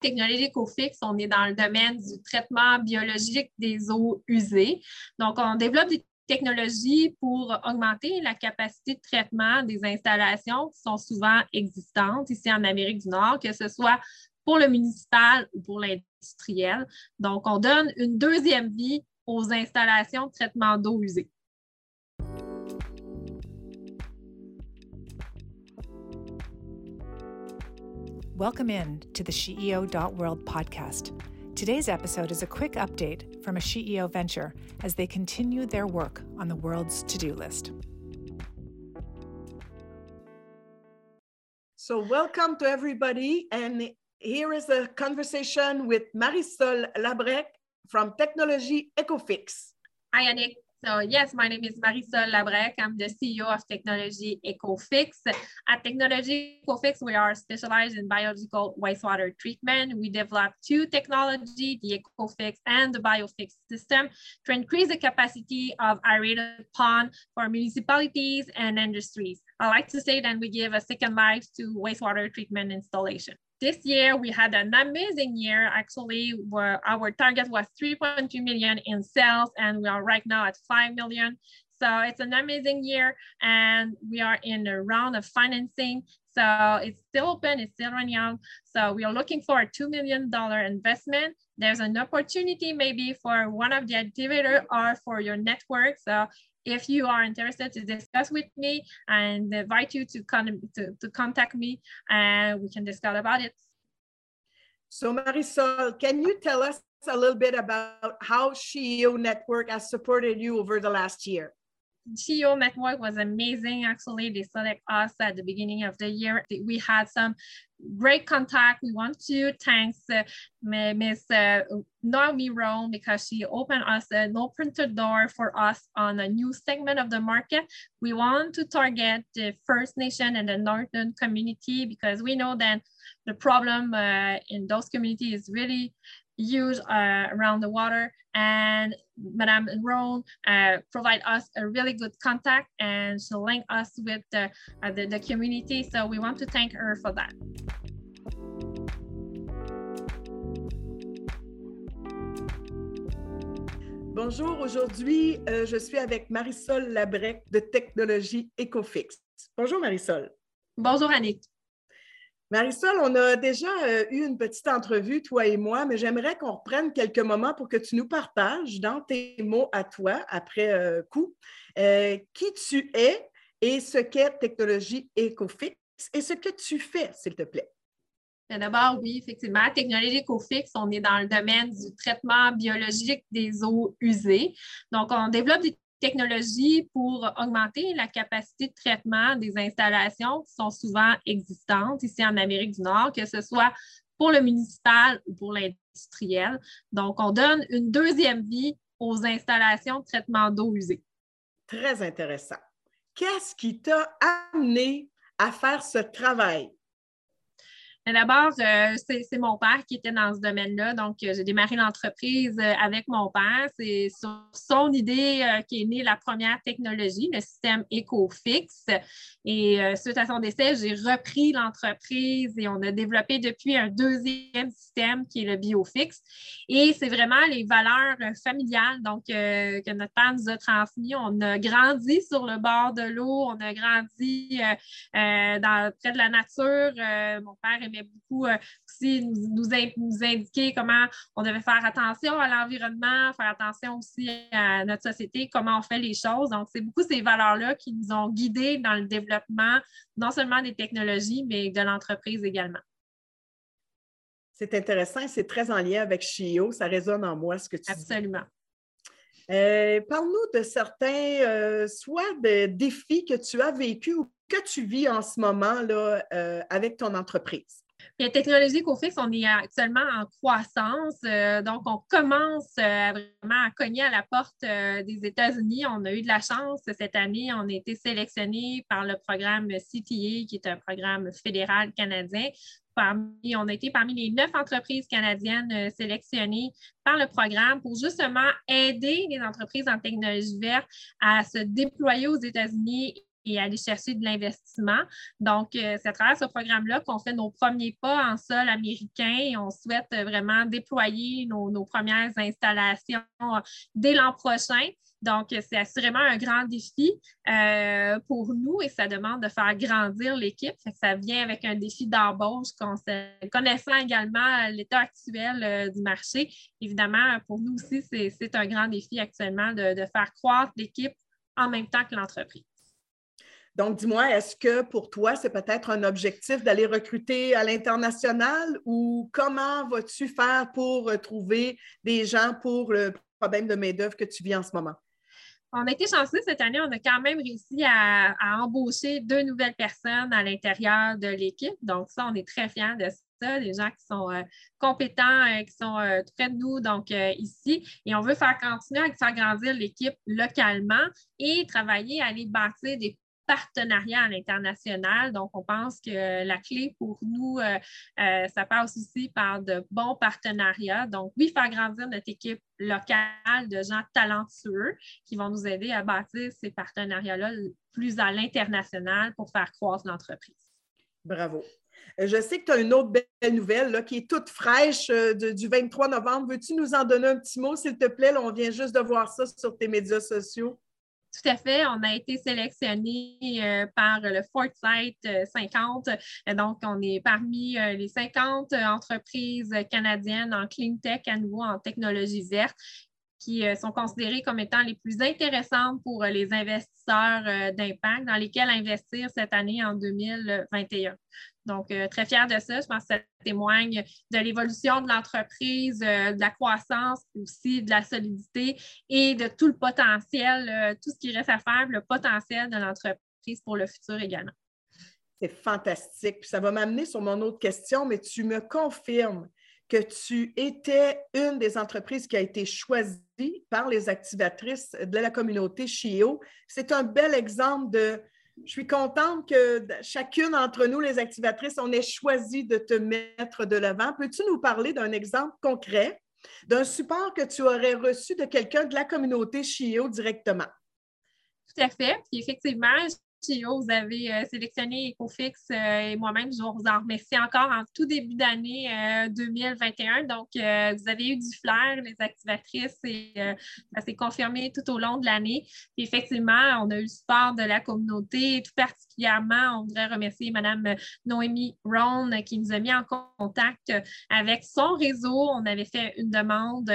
technologie EcoFix, on est dans le domaine du traitement biologique des eaux usées. Donc, on développe des technologies pour augmenter la capacité de traitement des installations qui sont souvent existantes ici en Amérique du Nord, que ce soit pour le municipal ou pour l'industriel. Donc, on donne une deuxième vie aux installations de traitement d'eau usée. Welcome in to the SheEO.world podcast. Today's episode is a quick update from a CEO venture as they continue their work on the world's to do list. So, welcome to everybody. And here is a conversation with Marisol Labrec from Technology Ecofix. Hi, Annick. So yes, my name is Marisol Labrec. I'm the CEO of Technology EcoFix. At Technology EcoFix, we are specialized in biological wastewater treatment. We develop two technology, the EcoFix and the BioFix system to increase the capacity of aerated pond for municipalities and industries. I like to say that we give a second life to wastewater treatment installation this year we had an amazing year. Actually where our target was 3.2 million in sales and we are right now at 5 million. So it's an amazing year and we are in a round of financing. So it's still open it's still running out. So we are looking for a $2 million investment. There's an opportunity maybe for one of the activator or for your network. So if you are interested to discuss with me and invite you to, con- to, to contact me and we can discuss about it. So Marisol, can you tell us a little bit about how CEO Network has supported you over the last year? SheEO Network was amazing. Actually, they select us at the beginning of the year. We had some great contact. We want to thank uh, Miss uh, Naomi Roan because she opened us an open door for us on a new segment of the market. We want to target the First Nation and the Northern community because we know that the problem uh, in those communities is really huge uh, around the water. And Madame Roan uh, provide us a really good contact and she link us with the, uh, the, the community. So we want to thank her for that. Bonjour, aujourd'hui, euh, je suis avec Marisol Labrec de Technologie Ecofix. Bonjour Marisol. Bonjour Annick. Marisol, on a déjà euh, eu une petite entrevue, toi et moi, mais j'aimerais qu'on reprenne quelques moments pour que tu nous partages dans tes mots à toi, après euh, coup, euh, qui tu es et ce qu'est Technologie Ecofix et ce que tu fais, s'il te plaît. D'abord, oui, effectivement, Technologie EcoFix, on est dans le domaine du traitement biologique des eaux usées. Donc, on développe des technologies pour augmenter la capacité de traitement des installations qui sont souvent existantes ici en Amérique du Nord, que ce soit pour le municipal ou pour l'industriel. Donc, on donne une deuxième vie aux installations de traitement d'eau usée. Très intéressant. Qu'est-ce qui t'a amené à faire ce travail? D'abord, euh, c'est mon père qui était dans ce domaine-là. Donc, euh, j'ai démarré l'entreprise euh, avec mon père. C'est sur son idée qui est née la première technologie, le système EcoFix. Et suite à son décès, j'ai repris l'entreprise et on a développé depuis un deuxième système qui est le BioFix. Et c'est vraiment les valeurs familiales donc, que notre père nous a transmis. On a grandi sur le bord de l'eau, on a grandi dans, près de la nature. mon père aimait beaucoup euh, aussi nous, nous, indiquer comment on devait faire attention à l'environnement, faire attention aussi à notre société, comment on fait les choses. Donc, c'est beaucoup ces valeurs-là qui nous ont guidés dans le développement, non seulement des technologies, mais de l'entreprise également. C'est intéressant, c'est très en lien avec Chio. Ça résonne en moi ce que tu Absolument. Euh, Parle-nous de certains, euh, soit de défis que tu as vécu ou que tu vis en ce moment là, euh, avec ton entreprise. Bien, Technologie Cofix, on est actuellement en croissance. Euh, donc, on commence euh, vraiment à cogner à la porte euh, des États-Unis. On a eu de la chance cette année. On a été sélectionné par le programme CTA, qui est un programme fédéral canadien. on a été parmi les neuf entreprises canadiennes sélectionnées par le programme pour justement aider les entreprises en technologie verte à se déployer aux États-Unis et aller chercher de l'investissement. Donc, c'est à travers ce programme-là qu'on fait nos premiers pas en sol américain et on souhaite vraiment déployer nos, premières installations dès l'an prochain. Donc, c'est assurément un grand défi euh, pour nous et ça demande de faire grandir l'équipe. Ça vient avec un défi d'embauche, connaissant également l'état actuel euh, du marché. Évidemment, pour nous aussi, c'est un grand défi actuellement de faire croître l'équipe en même temps que l'entreprise. Donc, dis-moi, est-ce que pour toi, c'est peut-être un objectif d'aller recruter à l'international ou comment vas-tu faire pour trouver des gens pour le problème de main-d'œuvre que tu vis en ce moment? On a été chanceux cette année, on a quand même réussi à, embaucher deux nouvelles personnes à l'intérieur de l'équipe. Donc, ça, on est très fiers de ça, des gens qui sont euh, compétents, euh, qui sont euh, près de nous, donc ici. Et on veut faire continuer à faire grandir l'équipe localement et travailler à aller bâtir des partenariat à l'international. Donc, on pense que la clé pour nous, euh, euh, ça passe aussi par de bons partenariats. Donc, oui, faire grandir notre équipe locale de gens talentueux qui vont nous aider à bâtir ces partenariats-là plus à l'international pour faire croître l'entreprise. Bravo. Euh, je sais que tu as une autre belle nouvelle qui est toute fraîche du 23 novembre. Veux-tu nous en donner un petit mot, s'il te plaît? on vient juste de voir ça sur tes médias sociaux. Tout à fait. On a été sélectionné euh, par le Foresight 50. Euh, donc, on est parmi euh, les 50 entreprises canadiennes en clean tech, à nouveau en technologie verte, qui sont considérées comme étant les plus intéressantes pour les investisseurs d'impact dans lesquels investir cette année en 2021. Donc, euh, très fière de ça. Je pense que ça témoigne de l'évolution de l'entreprise, euh, de la croissance, aussi de la solidité et de tout le potentiel, euh, tout ce qui reste à faire, le potentiel de l'entreprise pour le futur également. C'est fantastique. ça va m'amener sur mon autre question, mais tu me confirmes que tu étais une des entreprises qui a été choisie par les activatrices de la communauté CHIO. C'est un bel exemple de je suis contente que chacune d'entre nous, les activatrices, on ait choisi de te mettre de l'avant. Peux-tu nous parler d'un exemple concret d'un support que tu aurais reçu de quelqu'un de la communauté CHIO directement? Tout à fait. Puis effectivement, vous avez euh, sélectionné Ecofix euh, et moi-même, je vous en remercie encore en tout début d'année 2021. Euh, Donc, vous avez eu du flair, les activatrices, et ça s'est confirmé tout au long de l'année. Effectivement, on a eu le support de la communauté, tout particulièrement, on voudrait remercier Mme Noémie Rohn qui nous a mis en contact avec son réseau. On avait fait une demande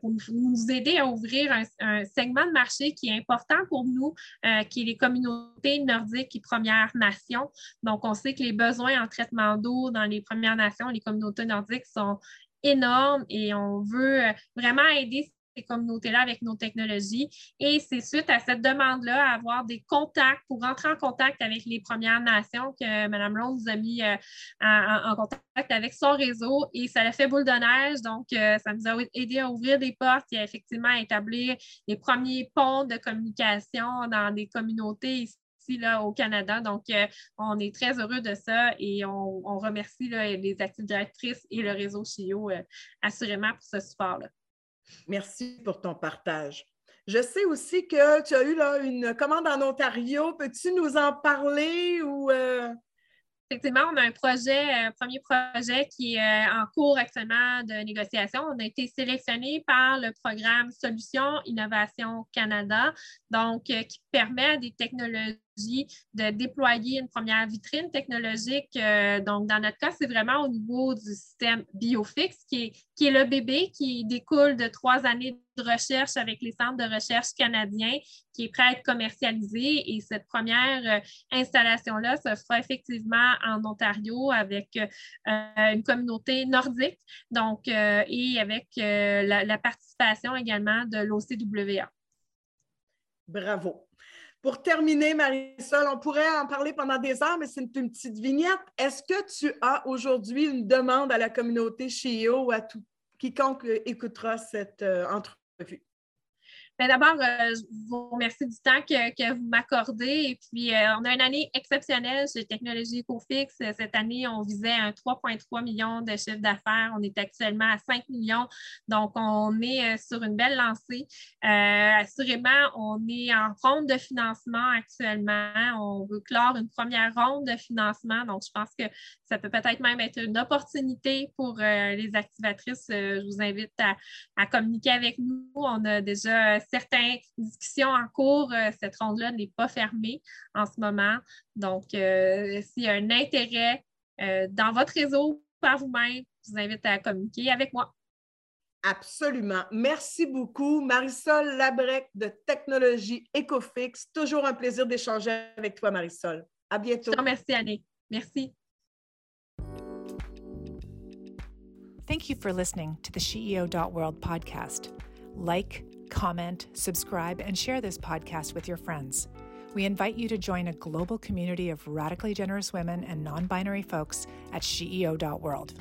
pour nous aider à ouvrir un, un, segment de marché qui est important pour nous, qui est les communautés nordiques et Premières Nations. Donc, on sait que les besoins en traitement d'eau dans les Premières Nations, les communautés nordiques sont énormes et on veut vraiment aider communautés-là avec nos technologies. Et c'est suite à cette demande-là, avoir des contacts pour rentrer en contact avec les Premières Nations que Mme Ron nous a mis euh, en, contact avec son réseau et ça a fait boule de neige. Donc, euh, ça nous a aidé à ouvrir des portes et à effectivement établir les premiers ponts de communication dans des communautés ici là, au Canada. Donc, euh, on est très heureux de ça et on, remercie les actives directrices et le réseau CHIO assurément pour ce support-là. Merci pour ton partage. Je sais aussi que tu as eu là, une commande en Ontario. Peux-tu nous en parler ou euh? Effectivement, on a un projet, un premier projet qui est euh, en cours actuellement de négociation. On a été sélectionné par le programme Solutions Innovation Canada, donc euh, qui permet des technologies de déployer une première vitrine technologique. Euh, donc, dans notre cas, c'est vraiment au niveau du système BioFix, qui est, qui est le bébé qui découle de trois années de recherche avec les centres de recherche canadiens, qui est prêt à être commercialisé. Et cette première euh, installation-là se fera effectivement en Ontario avec euh, une communauté nordique, donc, et avec la, la participation également de l'OCWA. Bravo. Pour terminer, Marisol, on pourrait en parler pendant des heures, mais c'est une, petite vignette. Est-ce que tu as aujourd'hui une demande à la communauté CHIO ou à tout quiconque écoutera cette euh, entrevue? Ben, d'abord, euh, je vous remercie du temps que, vous m'accordez. Et puis, euh, on a une année exceptionnelle chez Technologie EcoFix. Cette année, on visait un 3,3 millions de chiffre d'affaires. On est actuellement à 5 millions. Donc, on est euh, sur une belle lancée. assurément, on est en ronde de financement actuellement. On veut clore une première ronde de financement. Donc, je pense que ça peut peut-être même être une opportunité pour les activatrices. je vous invite à communiquer avec nous. On a déjà certaines discussions en cours. Euh, cette ronde-là n'est pas fermée en ce moment. Donc, euh, s'il y a un intérêt euh, dans votre réseau par vous-même, je vous invite à communiquer avec moi. Absolument. Merci beaucoup, Marisol Labrec de Technologie Ecofix. Toujours un plaisir d'échanger avec toi, Marisol. À bientôt. Merci, Annie. Merci. Thank you for listening to the SheEO.world podcast. Like, comment, subscribe, and share this podcast with your friends. We invite you to join a global community of radically generous women and non binary folks at SheEO.world.